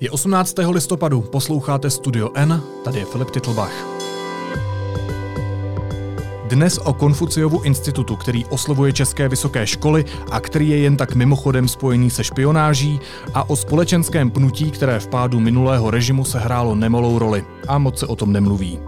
Je 18. listopadu, posloucháte Studio N, tady je Filip Titlbach. Dnes o Konfuciovu institutu, který oslovuje české vysoké školy a který je jen tak mimochodem spojený se špionáží a o společenském pnutí, které v pádu minulého režimu sehrálo nemalou roli. A moc se o tom nemluví.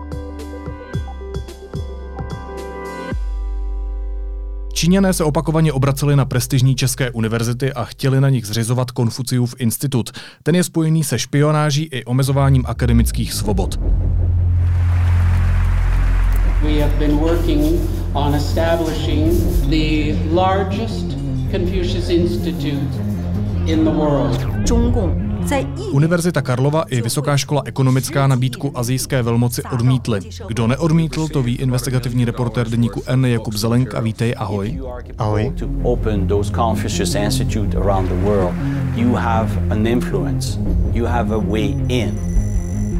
Číňané se opakovaně obraceli na prestižní české univerzity a chtěli na nich zřizovat Konfuciův institut. Ten je spojený se špionáží i omezováním akademických svobod. We have been working on establishing the largest Confucius Institute in the world. Univerzita Karlova i Vysoká škola ekonomická nabídku azijské velmoci odmítly. Kdo neodmítl, to ví investigativní reportér deníku N. Jakub Zelenka. Vítej, ahoj. Ahoj.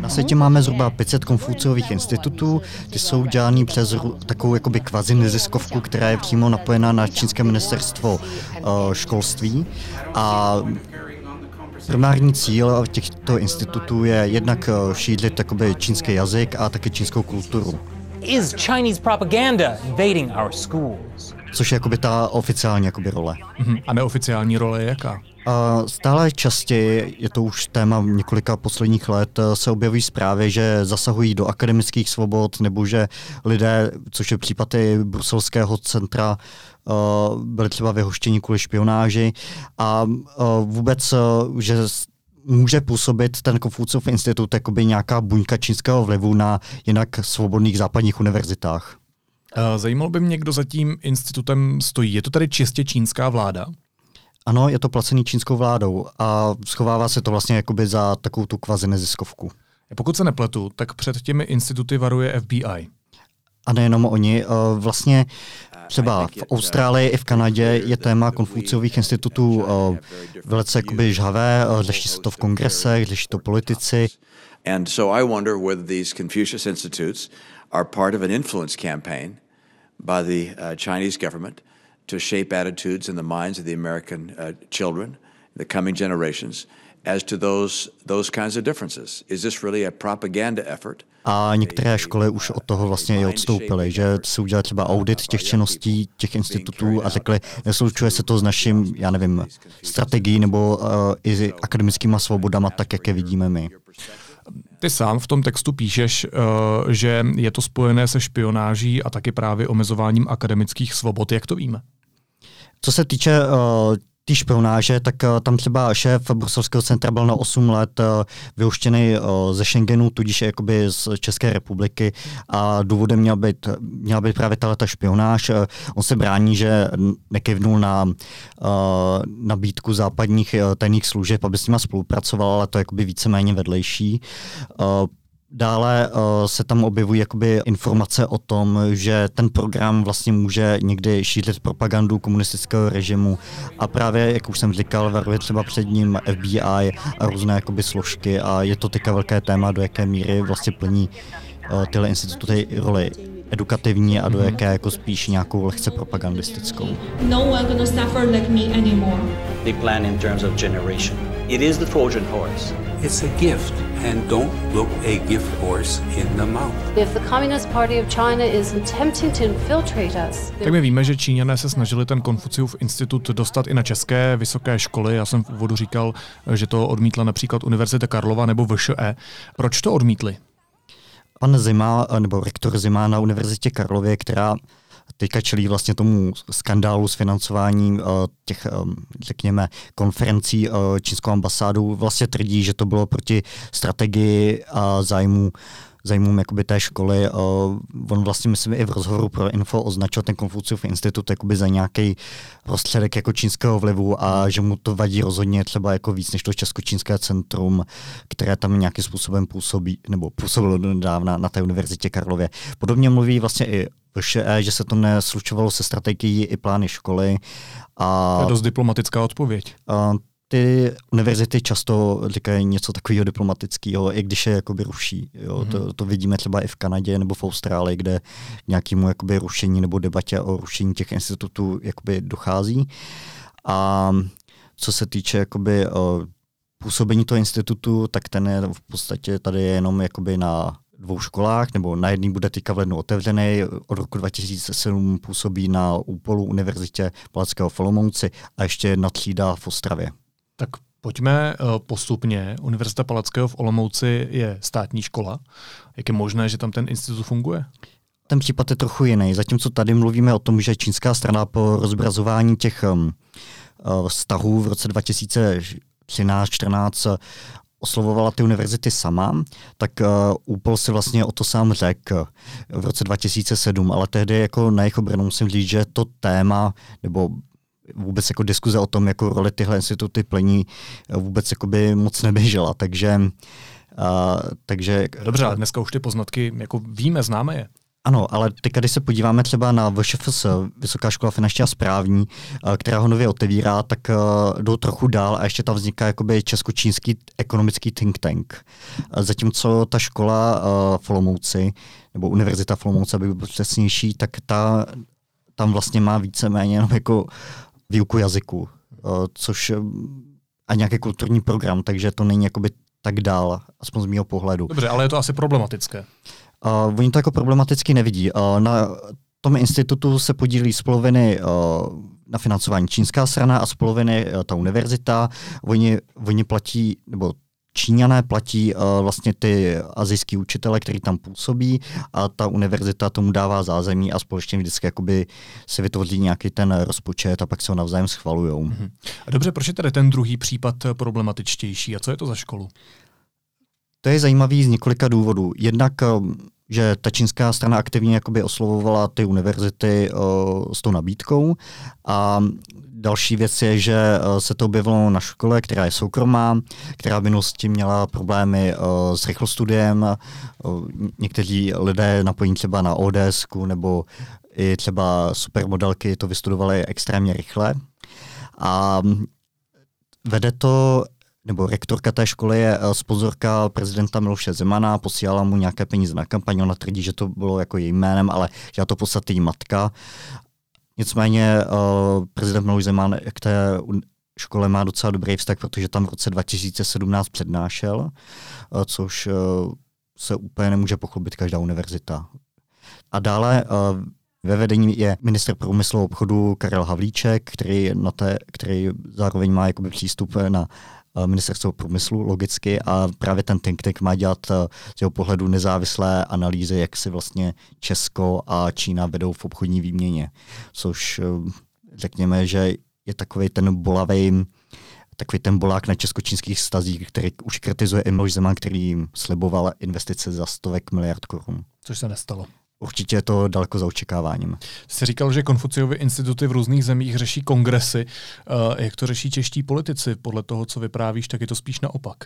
Na světě máme zhruba 500 konfuciových institutů, ty jsou dělaný přes takovou jakoby kvazi neziskovku, která je přímo napojená na čínské ministerstvo uh, školství a Primární cíl těchto institutů je jednak eh, šířit takoby čínský jazyk a také čínskou kulturu. Is Chinese propaganda invading our schools? Což je jakoby ta oficiální jakoby role. Uh-huh. A neoficiální role je jaká? Uh, stále častěji, je to už téma několika posledních let, eh, se objevují zprávy, že zasahují do akademických svobod, nebo že lidé, což je případ i bruselského centra, uh, byli třeba vyhoštěni kvůli špionáži a uh, vůbec, že může působit ten Konfuciův institut jako by nějaká buňka čínského vlivu na jinak svobodných západních univerzitách. Zajímalo by mě, kdo za tím institutem stojí. Je to tady čistě čínská vláda? Ano, je to placený čínskou vládou a schovává se to vlastně jakoby za takovou tu kvazi neziskovku. Pokud se nepletu, tak před těmi instituty varuje FBI. A nejenom oni. Vlastně třeba v Austrálii i v Kanadě je téma konfuciových institutů velice jakoby žhavé, řeší se to v kongresech, řeší to politici. And so I wonder whether these Confucius Institutes are part of an influence campaign by the uh, Chinese government to shape attitudes in the minds of the American uh, children, the coming generations, as to those, those kinds of differences. Is this really a propaganda effort? A některé školy už od toho vlastně i odstoupily, že si udělali třeba audit těch činností těch institutů a řekli, neslučuje se to s naším, já nevím, strategií nebo uh, i akademickýma svobodama, tak jak je vidíme my. Ty sám v tom textu píšeš, uh, že je to spojené se špionáží a taky právě omezováním akademických svobod. Jak to víme? Co se týče uh, té špionáže, tak uh, tam třeba šéf bruselského centra byl na 8 let uh, vyuštěný ze Schengenu, tudíž jakoby z České republiky a důvodem měla být, měla být právě ta špionáž. On se brání, že nekivnul na uh, nabídku západních tajných služeb, aby s nima spolupracoval, ale to je jakoby víceméně vedlejší. Uh, Dále uh, se tam objevují jakoby informace o tom, že ten program vlastně může někdy šířit propagandu komunistického režimu a právě, jak už jsem říkal, varuje třeba před ním FBI a různé jakoby složky a je to teďka velké téma, do jaké míry vlastně plní uh, tyhle instituty roli edukativní a do mhm. jaké jako spíš nějakou lehce propagandistickou. No one gonna suffer like me anymore. They plan in terms of generation. It is the Trojan horse. It's a gift and don't look a gift horse in the mouth. If the Communist Party of China is attempting to infiltrate us. Tak my víme, že Číňané se snažili ten Konfuciův institut dostat i na české vysoké školy. Já jsem v úvodu říkal, že to odmítla například Univerzita Karlova nebo VŠE. Proč to odmítli? Pan Zima, nebo rektor Zima na Univerzitě Karlově, která teďka čelí vlastně tomu skandálu s financováním uh, těch, um, řekněme, konferencí uh, čínskou ambasádu, vlastně tvrdí, že to bylo proti strategii a zájmu zájmům jakoby té školy. On vlastně, myslím, i v rozhovoru pro Info označil ten Konfuciův institut jakoby za nějaký prostředek jako čínského vlivu a že mu to vadí rozhodně třeba jako víc než to Českočínské centrum, které tam nějakým způsobem působí, nebo působilo nedávna na té univerzitě Karlově. Podobně mluví vlastně i VŠE, že se to neslučovalo se strategií i plány školy. A, to je dost diplomatická odpověď. A ty univerzity často říkají něco takového diplomatického, i když je jakoby ruší. Jo. Mm-hmm. To, to vidíme třeba i v Kanadě nebo v Austrálii, kde nějakému jakoby rušení nebo debatě o rušení těch institutů jakoby dochází. A co se týče jakoby, působení toho institutu, tak ten je v podstatě tady jenom jakoby na dvou školách, nebo na jedný bude teďka v lednu otevřený. Od roku 2007 působí na Úpolu Univerzitě Palackého v Olomouci a ještě jedna třída v Ostravě. Tak pojďme eh, postupně. Univerzita Palackého v Olomouci je státní škola. Jak je možné, že tam ten institut funguje? Ten případ je trochu jiný. Zatímco tady mluvíme o tom, že čínská strana po rozbrazování těch um, vztahů v roce 2013-14 oslovovala ty univerzity sama, tak uh, Úpol si vlastně o to sám řekl v roce 2007, ale tehdy jako na jejich obranu musím říct, že to téma, nebo vůbec jako diskuze o tom, jako roli tyhle instituty plní, vůbec jakoby moc neběžela, takže Uh, takže... Dobře, ale dneska už ty poznatky jako víme, známe je. Ano, ale teď, když se podíváme třeba na VŠFS, Vysoká škola finanční a správní, eh, která ho nově otevírá, tak uh, jdou trochu dál a ještě tam vzniká jakoby česko-čínský ekonomický think tank. Uh, zatímco ta škola v Olomouci, nebo Univerzita v Olomouci, aby byl přesnější, tak ta tam vlastně má víceméně jenom jako výuku jazyku, což a nějaký kulturní program, takže to není jakoby tak dál, aspoň z mého pohledu. Dobře, ale je to asi problematické. Uh, oni to jako problematicky nevidí. Uh, na tom institutu se podílí z poloviny uh, na financování čínská strana a z poloviny uh, ta univerzita. Oni, oni platí, nebo Číňané platí uh, vlastně ty azijský učitele, který tam působí a ta univerzita tomu dává zázemí a společně vždycky jakoby si vytvoří nějaký ten rozpočet a pak se ho navzájem schvalují. A dobře, proč je tady ten druhý případ problematičtější a co je to za školu? To je zajímavý z několika důvodů. Jednak že ta čínská strana aktivně jakoby oslovovala ty univerzity uh, s tou nabídkou a Další věc je, že se to objevilo na škole, která je soukromá, která v minulosti měla problémy s rychlostudiem. Někteří lidé napojení třeba na ODS nebo i třeba supermodelky to vystudovali extrémně rychle. A vede to nebo rektorka té školy je eh, sponzorka prezidenta Miloše Zemana, posílala mu nějaké peníze na kampaň, ona tvrdí, že to bylo jako jejím jménem, ale že to podstatě její matka. Nicméně uh, prezident Miloš Zeman k té škole má docela dobrý vztah, protože tam v roce 2017 přednášel, uh, což uh, se úplně nemůže pochopit každá univerzita. A dále uh, ve vedení je minister průmyslu a obchodu Karel Havlíček, který, na té, který zároveň má jakoby přístup na ministerstvo průmyslu logicky a právě ten think tank má dělat eh, z jeho pohledu nezávislé analýzy, jak si vlastně Česko a Čína vedou v obchodní výměně, což eh, řekněme, že je takový ten bolavý takový ten bolák na česko-čínských stazích, který už kritizuje i Miloš Zeman, který jim sliboval investice za stovek miliard korun. Což se nestalo. Určitě je to daleko za očekáváním. Jsi říkal, že Konfuciovy instituty v různých zemích řeší kongresy. Uh, jak to řeší čeští politici? Podle toho, co vyprávíš, tak je to spíš naopak.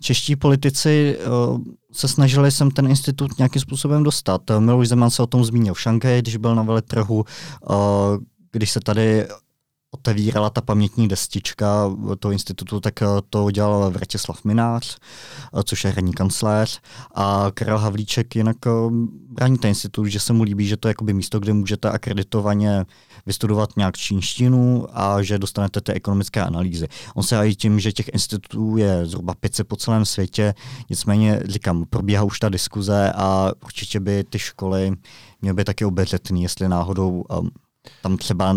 Čeští politici uh, se snažili sem ten institut nějakým způsobem dostat. Miloš Zeman se o tom zmínil v Šankaji, když byl na veletrhu, uh, když se tady otevírala ta pamětní destička toho institutu, tak eh, to dělal Vratislav Minář, eh, což je hraní kancléř a Karel Havlíček jinak eh, brání ten institut, že se mu líbí, že to je jakoby místo, kde můžete akreditovaně vystudovat nějak čínštinu a že dostanete ty ekonomické analýzy. On se i tím, že těch institutů je zhruba 500 po celém světě, nicméně říkám, probíhá už ta diskuze a určitě by ty školy měly být taky obezřetný, jestli náhodou tam třeba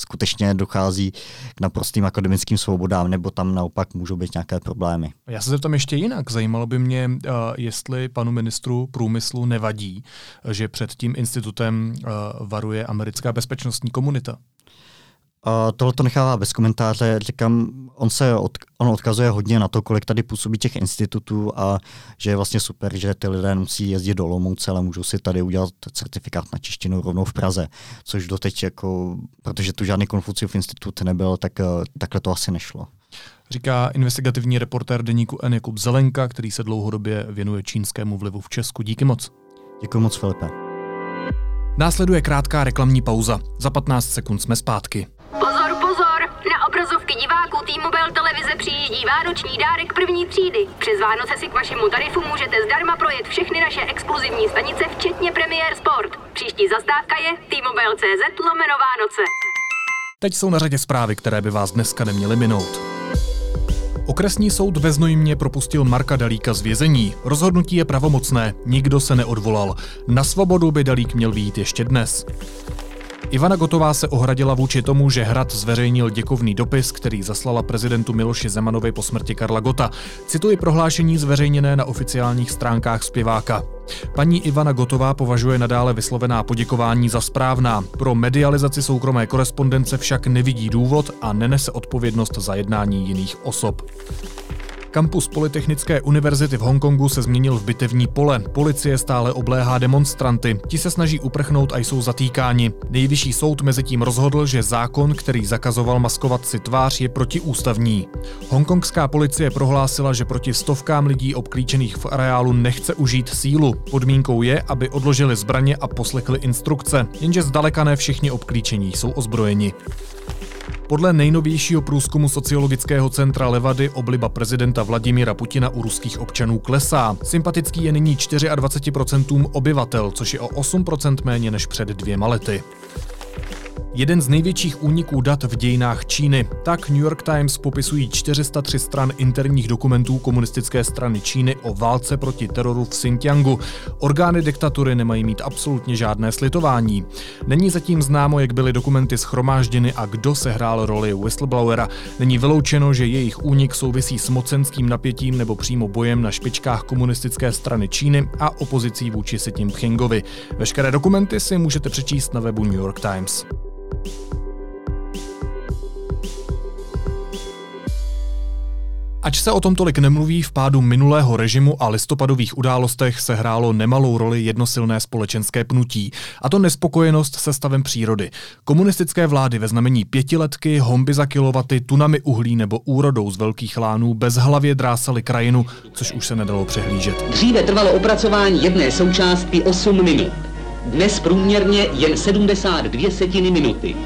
skutečně dochází k naprostým akademickým svobodám, nebo tam naopak můžou být nějaké problémy. Já se zeptám ještě jinak. Zajímalo by mě, uh, jestli panu ministru průmyslu nevadí, že před tím institutem uh, varuje americká bezpečnostní komunita. Uh, tohle to nechává bez komentáře. Říkám, on se od, on odkazuje hodně na to, kolik tady působí těch institutů a že je vlastně super, že ty lidé musí jezdit do Lomouce, ale můžou si tady udělat certifikát na češtinu rovnou v Praze, což doteď jako, protože tu žádný Konfuciův institut nebyl, tak uh, takhle to asi nešlo. Říká investigativní reportér deníku N. Jakub Zelenka, který se dlouhodobě věnuje čínskému vlivu v Česku. Díky moc. Děkuji moc, Filipe. Následuje krátká reklamní pauza. Za 15 sekund jsme zpátky. Pozor, pozor! Na obrazovky diváků T-Mobile televize přijíždí vánoční dárek první třídy. Přes Vánoce si k vašemu tarifu můžete zdarma projet všechny naše exkluzivní stanice, včetně Premier Sport. Příští zastávka je T-Mobile.cz lomeno Vánoce. Teď jsou na řadě zprávy, které by vás dneska neměly minout. Okresní soud ve Znojmě propustil Marka Dalíka z vězení. Rozhodnutí je pravomocné, nikdo se neodvolal. Na svobodu by Dalík měl být ještě dnes. Ivana Gotová se ohradila vůči tomu, že Hrad zveřejnil děkovný dopis, který zaslala prezidentu Miloši Zemanovi po smrti Karla Gota. Cituji prohlášení zveřejněné na oficiálních stránkách zpěváka. Paní Ivana Gotová považuje nadále vyslovená poděkování za správná. Pro medializaci soukromé korespondence však nevidí důvod a nenese odpovědnost za jednání jiných osob. Kampus Polytechnické univerzity v Hongkongu se změnil v bitevní pole. Policie stále obléhá demonstranty. Ti se snaží uprchnout a jsou zatýkáni. Nejvyšší soud mezi tím rozhodl, že zákon, který zakazoval maskovat si tvář, je protiústavní. Hongkongská policie prohlásila, že proti stovkám lidí obklíčených v areálu nechce užít sílu. Podmínkou je, aby odložili zbraně a poslechli instrukce, jenže zdaleka ne všichni obklíčení jsou ozbrojeni. Podle nejnovějšího průzkumu sociologického centra Levady obliba prezidenta Vladimíra Putina u ruských občanů klesá. Sympatický je nyní 24% obyvatel, což je o 8% méně než před dvěma lety. Jeden z největších úniků dat v dějinách Číny. Tak New York Times popisují 403 stran interních dokumentů komunistické strany Číny o válce proti teroru v Xinjiangu. Orgány diktatury nemají mít absolutně žádné slitování. Není zatím známo, jak byly dokumenty schromážděny a kdo sehrál roli whistleblowera. Není vyloučeno, že jejich únik souvisí s mocenským napětím nebo přímo bojem na špičkách komunistické strany Číny a opozicí vůči Xi Jinpingovi. Veškeré dokumenty si můžete přečíst na webu New York Times. Ač se o tom tolik nemluví, v pádu minulého režimu a listopadových událostech se hrálo nemalou roli jednosilné společenské pnutí, a to nespokojenost se stavem přírody. Komunistické vlády ve znamení pětiletky, homby za kilowaty, tunami uhlí nebo úrodou z velkých lánů bezhlavě drásaly krajinu, což už se nedalo přehlížet. Dříve trvalo opracování jedné součástky 8 minut. Dnes průměrně jen 72 setiny minuty.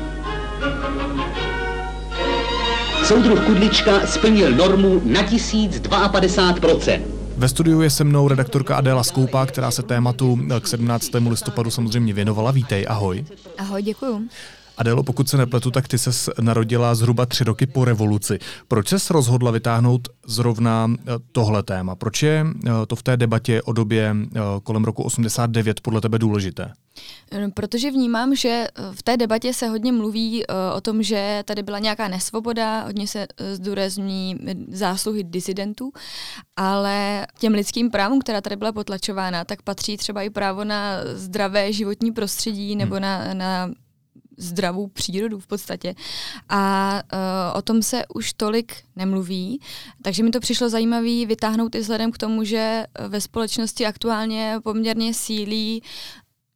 Soudruh Kudlička splnil normu na 1052%. Ve studiu je se mnou redaktorka Adéla Skoupá, která se tématu k 17. listopadu samozřejmě věnovala. Vítej, ahoj. Ahoj, děkuju. Adélo, pokud se nepletu, tak ty se narodila zhruba tři roky po revoluci. Proč se rozhodla vytáhnout zrovna eh, tohle téma? Proč je eh, to v té debatě o době eh, kolem roku 89 podle tebe důležité? No, protože vnímám, že v té debatě se hodně mluví o tom, že tady byla nějaká nesvoboda, hodně se zdůrazní zásluhy disidentů, ale těm lidským právům, která tady byla potlačována, tak patří třeba i právo na zdravé životní prostředí nebo hmm. na, na zdravou přírodu v podstatě. A uh, o tom se už tolik nemluví, takže mi to přišlo zajímavé vytáhnout i vzhledem k tomu, že ve společnosti aktuálně poměrně sílí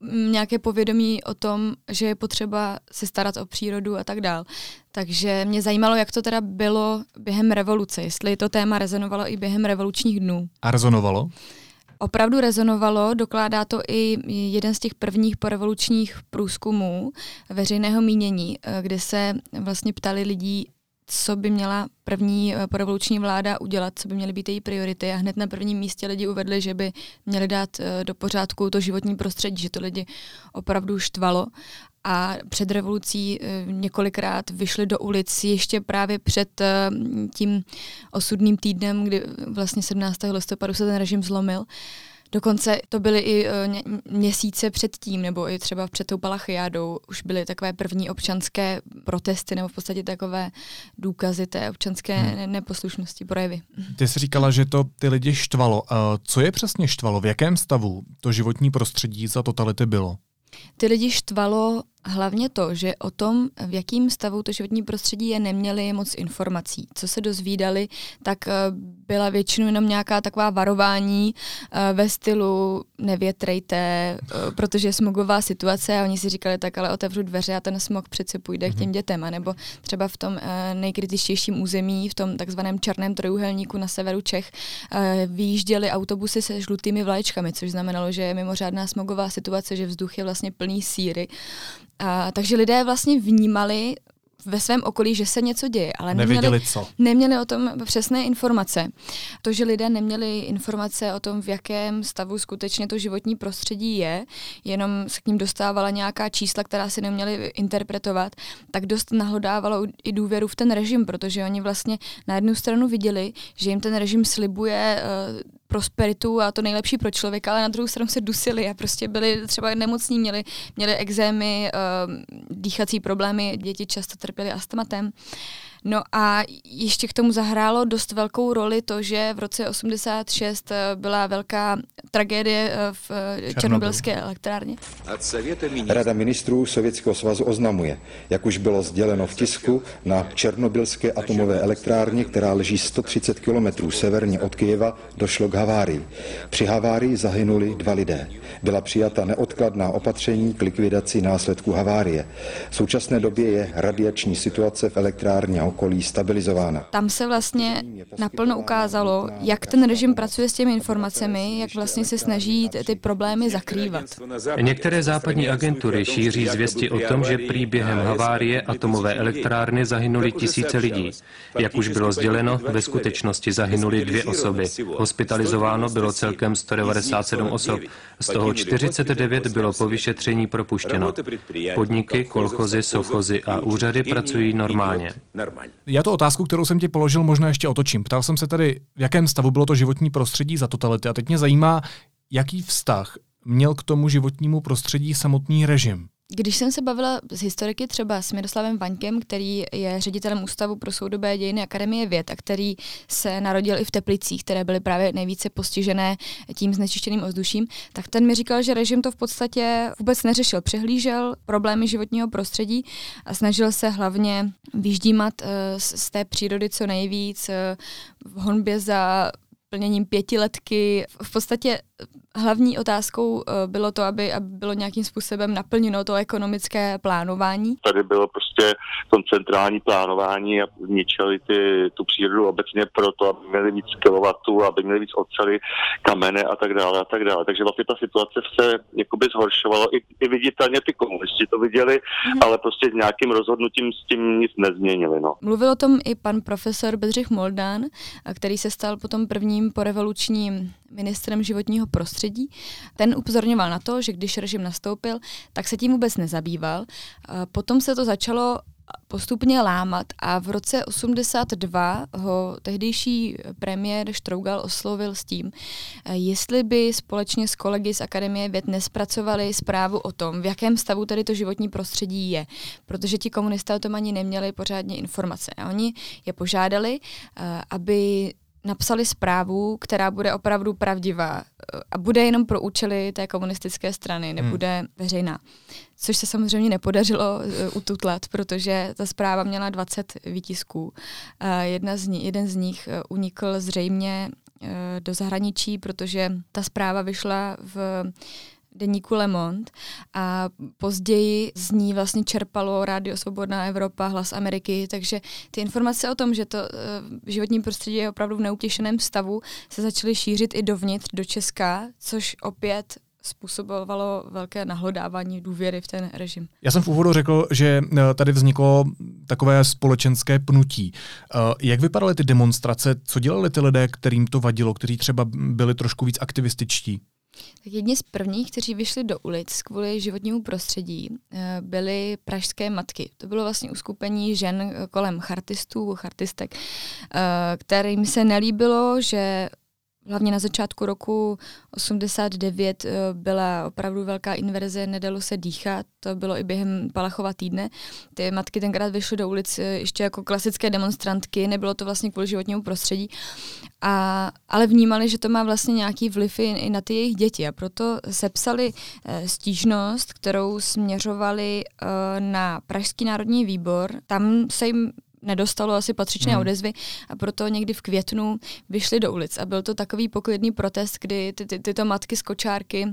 mm, nějaké povědomí o tom, že je potřeba se starat o přírodu a tak dál. Takže mě zajímalo, jak to teda bylo během revoluce, jestli to téma rezonovalo i během revolučních dnů. A rezonovalo? Opravdu rezonovalo. Dokládá to i jeden z těch prvních porevolučních průzkumů veřejného mínění, eh, kde se vlastně ptali lidí, co by měla první eh, porevoluční vláda udělat, co by měly být její priority. A hned na prvním místě lidi uvedli, že by měli dát eh, do pořádku to životní prostředí, že to lidi opravdu štvalo a před revolucí eh, několikrát vyšli do ulic ještě právě před eh, tím osudným týdnem, kdy vlastně 17. listopadu se ten režim zlomil. Dokonce to byly i eh, měsíce předtím, nebo i třeba před tou Palachiádou, už byly takové první občanské protesty, nebo v podstatě takové důkazy té občanské hmm. neposlušnosti, projevy. Ty jsi říkala, že to ty lidi štvalo. Co je přesně štvalo? V jakém stavu to životní prostředí za totality bylo? Ty lidi štvalo hlavně to, že o tom, v jakým stavu to životní prostředí je, neměli moc informací. Co se dozvídali, tak eh, byla většinou jenom nějaká taková varování eh, ve stylu nevětrejte, eh, protože je smogová situace a oni si říkali, tak ale otevřu dveře a ten smog přece půjde k těm mhm. dětem. A nebo třeba v tom nejkritičtějším území, v tom takzvaném černém trojuhelníku na severu Čech, vyjížděly autobusy se žlutými vlaječkami, což znamenalo, že je mimořádná smogová situace, že vzduch je vlastně plný síry a, takže lidé vlastně vnímali ve svém okolí, že se něco děje, ale neměli, nevěděli co. neměli o tom přesné informace. To, že lidé neměli informace o tom, v jakém stavu skutečně to životní prostředí je, jenom se k ním dostávala nějaká čísla, která si neměli interpretovat, tak dost nahlodávalo i důvěru v ten režim, protože oni vlastně na jednu stranu viděli, že jim ten režim slibuje uh, prosperitu a to nejlepší pro člověka, ale na druhou stranu se dusili a prostě byli třeba nemocní, měli, měli exémy, uh, dýchací problémy, děti často trpěly astmatem. No a ještě k tomu zahrálo dost velkou roli to, že v roce 86 eh, byla velká tragédie eh, v eh, Černobylské elektrárně. Rada ministrů Sovětského svazu oznamuje, jak už bylo sděleno v tisku, na Černobylské atomové elektrárně, která leží 130 kilometrů severně od Kyjeva, došlo k havárii. Při havárii zahynuli dva lidé. Byla přijata neodkladná opatření k likvidaci následků havárie. V současné době je radiační situace v elektrárně okolí stabilizována. Tam se vlastně naplno ukázalo, jak ten režim pracuje s těmi informacemi, jak vlastně se snaží ty problémy zakrývat. Některé západní agentury šíří zvěsti o tom, že prý během havárie atomové elektrárny zahynuli tisíce lidí. Jak už bylo sděleno, ve skutečnosti zahynuli dvě osoby. Hospitalizováno bylo celkem 197 osob, z toho 49 bylo po vyšetření propuštěno. Podniky, kolchozy, sochozy a úřady pracují normálně. Já to otázku, kterou jsem ti položil, možná ještě otočím. Ptal jsem se tady, v jakém stavu bylo to životní prostředí za totality. A teď mě zajímá, jaký vztah měl k tomu životnímu prostředí samotný režim. Když jsem se bavila s historiky třeba s Miroslavem Vaňkem, který je ředitelem Ústavu pro soudobé dějiny Akademie věd a který se narodil i v Teplicích, které byly právě nejvíce postižené tím znečištěným ovzduším, tak ten mi říkal, že režim to v podstatě vůbec neřešil. Přehlížel problémy životního prostředí a snažil se hlavně vyždímat uh, z té přírody co nejvíc uh, v honbě za plněním pětiletky. V podstatě hlavní otázkou eh, bylo to, aby, aby bylo nějakým způsobem naplněno to ekonomické plánování. Tady bylo prostě koncentrální plánování a ničili ty, tu přírodu obecně proto, aby měli víc kilovatů, aby měli víc oceli, kamene a tak dále a tak dále. Takže vlastně ta situace se jakoby zhoršovala. I, i viditelně ty komunisti to viděli, hmm. ale prostě nějakým rozhodnutím s tím nic nezměnili. No. Mluvil o tom i pan profesor Bedřich Moldán, který se stal potom prvním porevolučním ministrem životního prostředí. Ten upozorňoval na to, že když režim nastoupil, tak se tím vůbec nezabýval. Potom se to začalo postupně lámat a v roce 82 ho tehdejší premiér Štrougal oslovil s tím, jestli by společně s kolegy z Akademie věd nespracovali zprávu o tom, v jakém stavu tady to životní prostředí je, protože ti komunisté o tom ani neměli pořádně informace. A oni je požádali, aby napsali zprávu, která bude opravdu pravdivá eh, a bude jenom pro účely té komunistické strany, nebude hmm. veřejná. Což se samozřejmě nepodařilo uh, ututlat, protože ta zpráva měla 20 výtisků. Uh, jedna z ní, jeden z nich uh, unikl zřejmě uh, do zahraničí, protože ta zpráva vyšla v deníku Le Monde a později z ní vlastně čerpalo Rádio Svobodná Evropa, Hlas Ameriky, takže ty informace o tom, že to uh, životní prostředí je opravdu v neutěšeném stavu, se začaly šířit i dovnitř do Česka, což opět způsobovalo velké nahlodávání důvěry v ten režim. Já jsem v úvodu řekl, že eh, tady vzniklo takové společenské pnutí. Eh, jak vypadaly ty demonstrace? Co dělali ty lidé, kterým to vadilo, kteří třeba byli trošku víc aktivističtí? Tak jedni z prvních, kteří vyšli do ulic kvůli životnímu prostředí, eh, byly pražské matky. To bylo vlastně uskupení žen kolem chartistů, chartistek, eh, kterým se nelíbilo, že Hlavně na začátku roku 89 eh, byla opravdu velká inverze, nedalo se dýchat, to bylo i během Palachova týdne. Ty matky tenkrát vyšly do ulic ještě jako klasické demonstrantky, nebylo to vlastně kvůli životnímu prostředí, a, ale vnímali, že to má vlastně nějaký vliv i na ty jejich děti a proto sepsali eh, stížnost, kterou směřovali eh, na Pražský národní výbor. Tam se jim nedostalo asi patřičné hmm. odezvy a proto někdy v květnu vyšli do ulic a byl to takový poklidný protest, kdy ty, ty, tyto matky z kočárky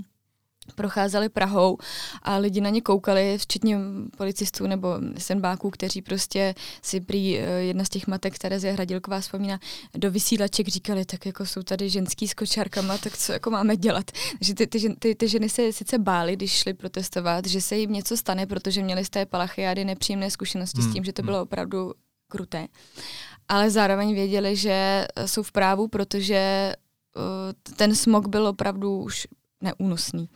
procházeli Prahou a lidi na ně koukali, včetně policistů nebo senbáků, kteří prostě si prý eh, jedna z těch matek, Terezie Hradilková vzpomíná, do vysílaček říkali, tak jako jsou tady ženský s kočárkama, tak co jako máme dělat? Že ty, ty, ty, ty ženy se sice bály, když šly protestovat, že se jim něco stane, protože měly z té palachiády nepříjemné zkušenosti hmm. s tím, že to hmm. bylo opravdu kruté. Ale zároveň věděli, že jsou v právu, protože uh, ten smog byl opravdu už neúnosný.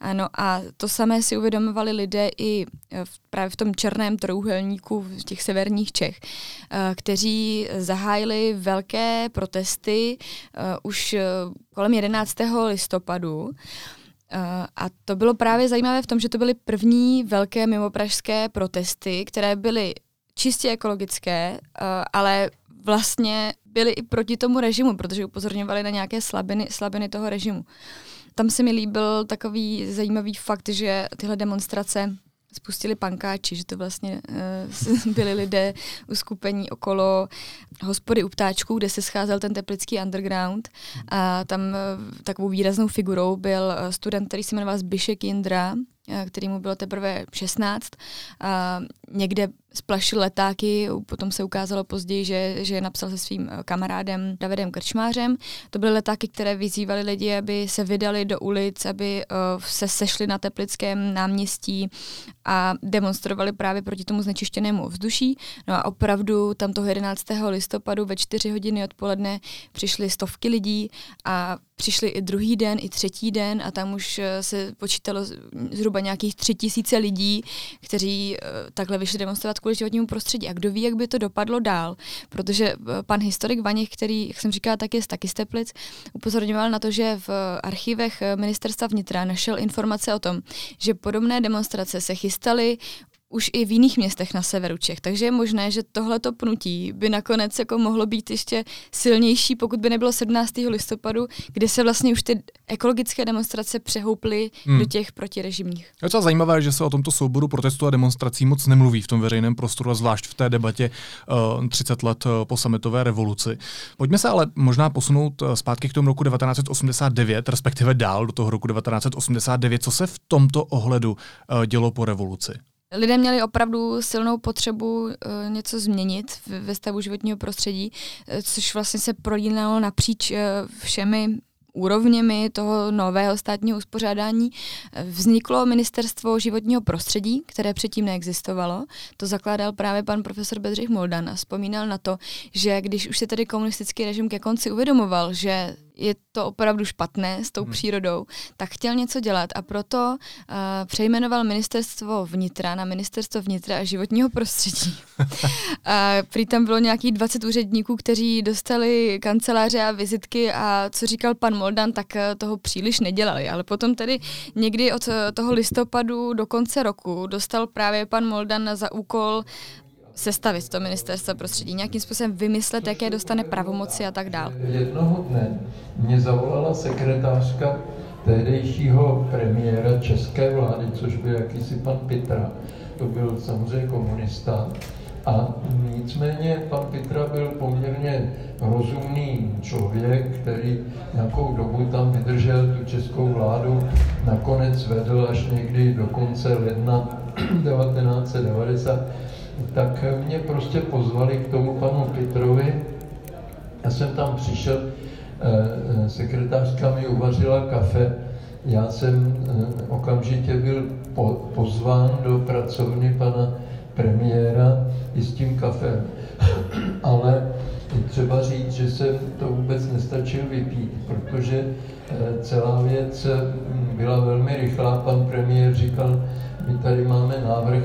Ano, a to samé si uvědomovali lidé i eh, v, právě v tom černém trouhelníku v těch severních Čech, eh, kteří zahájili velké protesty eh, už kolem 11. listopadu. A to bylo právě zajímavé v tom, že to byly první velké mimopražské protesty, které byly čistě ekologické, ale vlastně byly i proti tomu režimu, protože upozorňovali na nějaké slabiny, slabiny toho režimu. Tam se mi líbil takový zajímavý fakt, že tyhle demonstrace spustili pankáči, že to vlastně uh, byli lidé uskupení okolo hospody u ptáčků, kde se scházel ten teplický underground a tam uh, takovou výraznou figurou byl student, který se jmenoval Zbyšek Jindra, který mu bylo teprve 16. A někde splašil letáky, potom se ukázalo později, že, že je napsal se svým eh, kamarádem Davidem Krčmářem. To byly letáky, které vyzývaly lidi, aby se vydali do ulic, aby uh, se sešli na Teplickém náměstí a demonstrovali právě proti tomu znečištěnému ovzduší. No a opravdu tam toho 11. listopadu ve 4 hodiny odpoledne přišly stovky lidí a přišli i druhý den, i třetí den a tam už eh, se počítalo zhruba nějakých tři tisíce lidí, kteří takhle vyšli demonstrovat kvůli životnímu prostředí. A kdo ví, jak by to dopadlo dál, protože eh, pan historik Vaněch, který, jak jsem říkala, tak je z taky z Teplic, upozorňoval na to, že v archivech eh, ministerstva vnitra našel informace o tom, že podobné demonstrace se chystaly už i v jiných městech na severu Čech. Takže je možné, že tohleto pnutí by nakonec jako mohlo být ještě silnější, pokud by nebylo 17. listopadu, kde se vlastně už ty ekologické demonstrace přehouply hmm. do těch protirežimních. Je docela zajímavé, že se o tomto souboru protestů a demonstrací moc nemluví v tom veřejném prostoru, a zvlášť v té debatě uh, 30 let uh, po sametové revoluci. Pojďme se ale možná posunout uh, zpátky k tomu roku 1989, respektive dál do toho roku 1989. Co se v tomto ohledu uh, dělo po revoluci? Lidé měli opravdu silnou potřebu uh, něco změnit ve stavu životního prostředí, uh, což vlastně se prolínalo napříč uh, všemi úrovněmi toho nového státního uspořádání vzniklo ministerstvo životního prostředí, které předtím neexistovalo. To zakládal právě pan profesor Bedřich Moldan a vzpomínal na to, že když už se tedy komunistický režim ke konci uvědomoval, že je to opravdu špatné s tou hmm. přírodou, tak chtěl něco dělat a proto uh, přejmenoval ministerstvo vnitra na ministerstvo vnitra a životního prostředí. a prý tam bylo nějakých 20 úředníků, kteří dostali kanceláře a vizitky a co říkal pan Moldan, tak eh, toho příliš nedělali. Ale potom tedy někdy od eh, toho listopadu do konce roku dostal právě pan Moldan za úkol sestavit to ministerstvo prostředí, nějakým způsobem vymyslet, jaké dostane pravomoci a tak dále. Jednoho dne mě zavolala sekretářka tehdejšího premiéra české vlády, což byl jakýsi pan Pitra, to byl samozřejmě komunista. A nicméně pan Pitra byl poměrně rozumný člověk, který nějakou dobu tam vydržel tu českou vládu, nakonec vedl až někdy do konce ledna 1990 tak mě prostě pozvali k tomu panu Petrovi. Já jsem tam přišel, eh, eh, sekretářka mi uvařila kafe, já jsem eh, okamžitě byl pozván do pracovny pana premiéra i s tím kafem. Ale třeba říct, že jsem to vůbec nestačil vypít, protože celá věc byla velmi rychlá. Pan premiér říkal, my tady máme návrh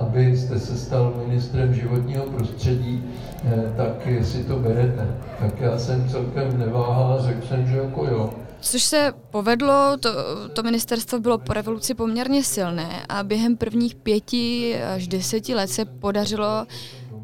abyste se stal ministrem životního prostředí, eh, tak si to berete. Tak já jsem celkem neváhal a řekl jsem, že jako jo. Což se povedlo, to, to ministerstvo bylo po revoluci poměrně silné a během prvních pěti až deseti let se podařilo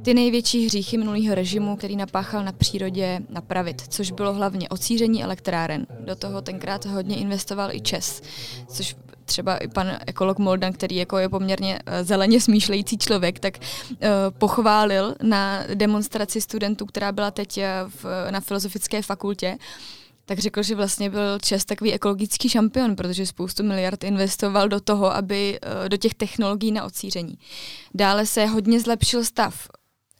ty největší hříchy minulého režimu, který napáchal na přírodě, napravit, což bylo hlavně ocíření elektráren. Do toho tenkrát hodně investoval i Čes, což třeba i pan ekolog Moldan, který jako je poměrně eh, zeleně smýšlející člověk, tak uh, pochválil na demonstraci studentů, která byla teď eh, v, na filozofické fakultě, tak řekl, že vlastně byl Čes takový ekologický šampion, protože spoustu miliard investoval do toho, aby eh, do těch technologií na ocíření. Dále se hodně zlepšil stav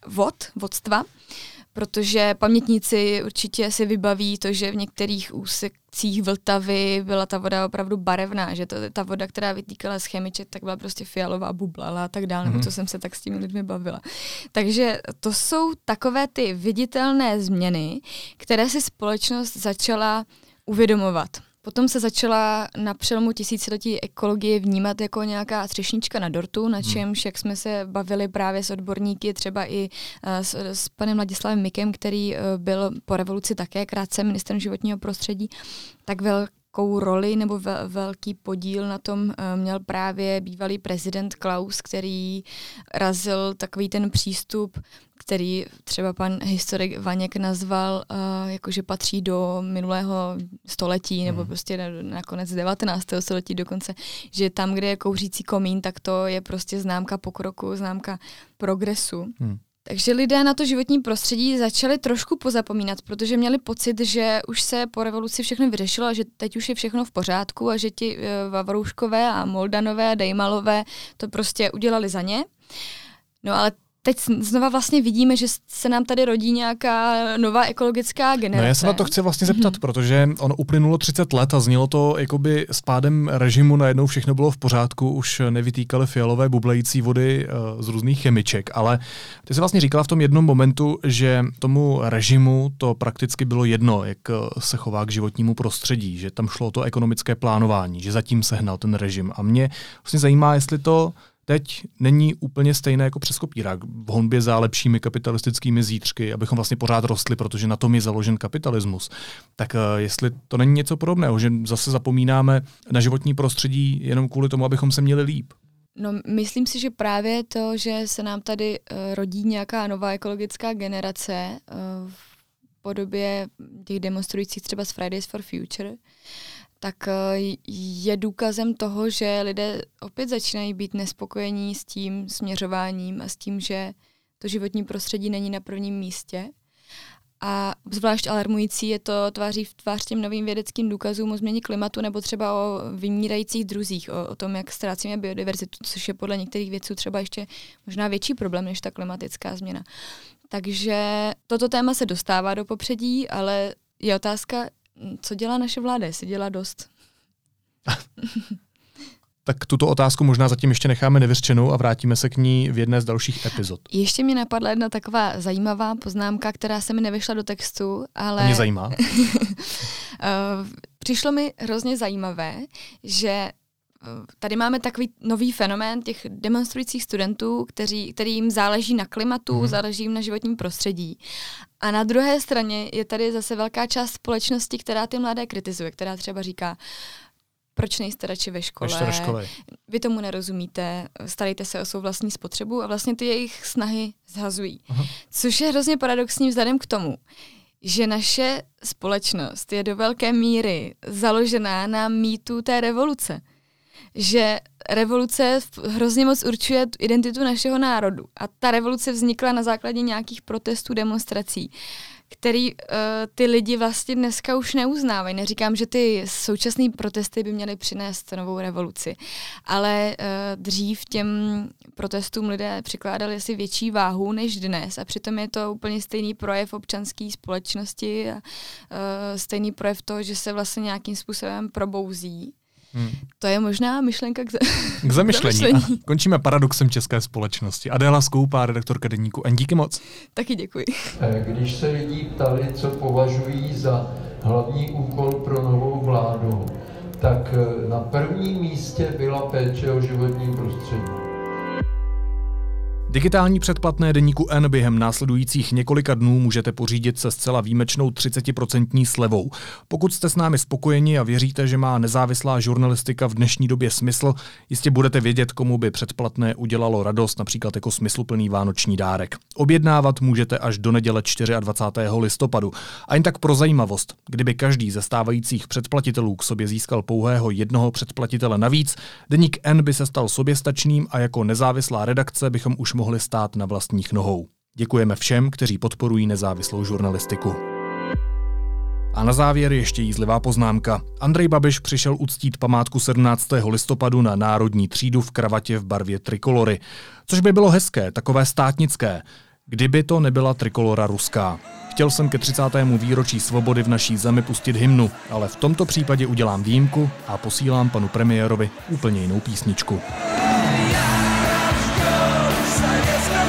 vod, vodstva, protože pamětníci určitě si vybaví to, že v některých úsekcích Vltavy byla ta voda opravdu barevná, že to, ta voda, která vytýkala z chemiček, tak byla prostě fialová, bublala a tak dále, mm-hmm. nebo mhm. co jsem se tak s těmi lidmi bavila. Takže to jsou takové ty viditelné změny, které si společnost začala uvědomovat. Potom se začala na přelomu tisíciletí ekologie vnímat jako nějaká třešnička na dortu, na hmm. čemž, jak jsme se bavili právě s odborníky, třeba i uh, s, s panem Ladislavem Mikem, který uh, byl po revoluci také krátce ministrem životního prostředí, tak vel, velkou roli nebo ve, velký podíl na tom uh, měl právě bývalý prezident Klaus, který razil takový ten přístup, který třeba pan historik Vaněk nazval, uh, jakože patří do minulého století nebo hmm. prostě na, na konec 19. století dokonce, že tam, kde je kouřící komín, tak to je prostě známka pokroku, známka progresu. Hmm. Takže lidé na to životní prostředí začali trošku pozapomínat, protože měli pocit, že už se po revoluci všechno vyřešilo a že teď už je všechno v pořádku a že ti uh, Vavrouškové a Moldanové a Dejmalové to prostě udělali za ně. No ale teď znova vlastně vidíme, že se nám tady rodí nějaká nová ekologická generace. No já se na to chci vlastně zeptat, mm-hmm. protože ono uplynulo 30 let a znělo to jakoby s pádem režimu najednou všechno bylo v pořádku, už nevytýkaly fialové bublející vody uh, z různých chemiček, ale ty jsi vlastně říkala v tom jednom momentu, že tomu režimu to prakticky bylo jedno, jak eh, se chová k životnímu prostředí, že tam šlo o to ekonomické plánování, že zatím sehnal ten režim. A mě vlastně zajímá, jestli to teď není úplně stejné jako přes kopírák v honbě za lepšími kapitalistickými zítřky, abychom vlastně pořád rostli, protože na tom je založen kapitalismus. Tak uh, jestli to není něco podobného, že zase zapomínáme na životní prostředí jenom kvůli tomu, abychom se měli líp. No, myslím si, že právě to, že se nám tady uh, rodí nějaká nová ekologická generace uh, v podobě těch demonstrujících třeba z Fridays for Future, tak eh, je důkazem toho, že lidé opět začínají být nespokojení s tím směřováním a s tím, že to životní prostředí není na prvním místě. A zvlášť alarmující je to tváří v tvář těm novým vědeckým důkazům o změně klimatu nebo třeba o vymírajících druzích, o, o tom, jak ztrácíme biodiverzitu, což je podle některých vědců třeba ještě možná větší problém než ta klimatická změna. Takže toto téma se dostává do popředí, ale je otázka, co dělá naše vláda, jestli dělá dost. tak tuto otázku možná zatím ještě necháme nevyřčenou a vrátíme se k ní v jedné z dalších epizod. Ještě mi napadla jedna taková zajímavá poznámka, která se mi nevyšla do textu, ale... Mě zajímá. Eh, přišlo mi hrozně zajímavé, že tady máme takový nový fenomén těch demonstrujících studentů, kteří, kterým záleží na klimatu, mm-hmm. záleží jim na životním prostředí. A na druhé straně je tady zase velká část společnosti, která ty mladé kritizuje, která třeba říká, proč nejste radši ve škole, ve škole, vy tomu nerozumíte, starejte se o svou vlastní spotřebu a vlastně ty jejich snahy zhazují. Aha. Což je hrozně paradoxní vzhledem k tomu, že naše společnost je do velké míry založená na mýtu té revoluce že revoluce hrozně moc určuje identitu našeho národu. A ta revoluce vznikla na základě nějakých protestů, demonstrací, který uh, ty lidi vlastně dneska už neuznávají. Neříkám, že ty současné protesty by měly přinést novou revoluci, ale uh, dřív těm protestům lidé přikládali asi větší váhu než dnes a přitom je to úplně stejný projev občanské společnosti a uh, stejný projev toho, že se vlastně nějakým způsobem probouzí Hmm. To je možná myšlenka k, za- k zamyšlení. K zamyšlení. A končíme paradoxem české společnosti. Adéla Skoupá, redaktorka deníku N. Díky moc. Taky děkuji. Když se lidi ptali, co považují za hlavní úkol pro novou vládu, tak eh, na prvním místě byla péče o životní prostředí. Digitální předplatné deníku N během následujících několika dnů můžete pořídit se zcela výjimečnou 30% slevou. Pokud jste s námi spokojeni a věříte, že má nezávislá žurnalistika v dnešní době smysl, jistě budete vědět, komu by předplatné udělalo radost, například jako smysluplný vánoční dárek. Objednávat můžete až do neděle 24. listopadu. A jen tak pro zajímavost, kdyby každý ze stávajících předplatitelů k sobě získal pouhého jednoho předplatitele navíc, deník N by se stal soběstačným a jako nezávislá redakce bychom už mohli stát na vlastních nohou. Děkujeme všem, kteří podporují nezávislou žurnalistiku. A na závěr ještě jízlivá poznámka. Andrej Babiš přišel uctít památku 17. listopadu na národní třídu v kravatě v barvě trikolory. Což by bylo hezké, takové státnické, kdyby to nebyla trikolora ruská. Chtěl jsem ke 30. výročí svobody v naší zemi pustit hymnu, ale v tomto případě udělám výjimku a posílám panu premiérovi úplně jinou písničku.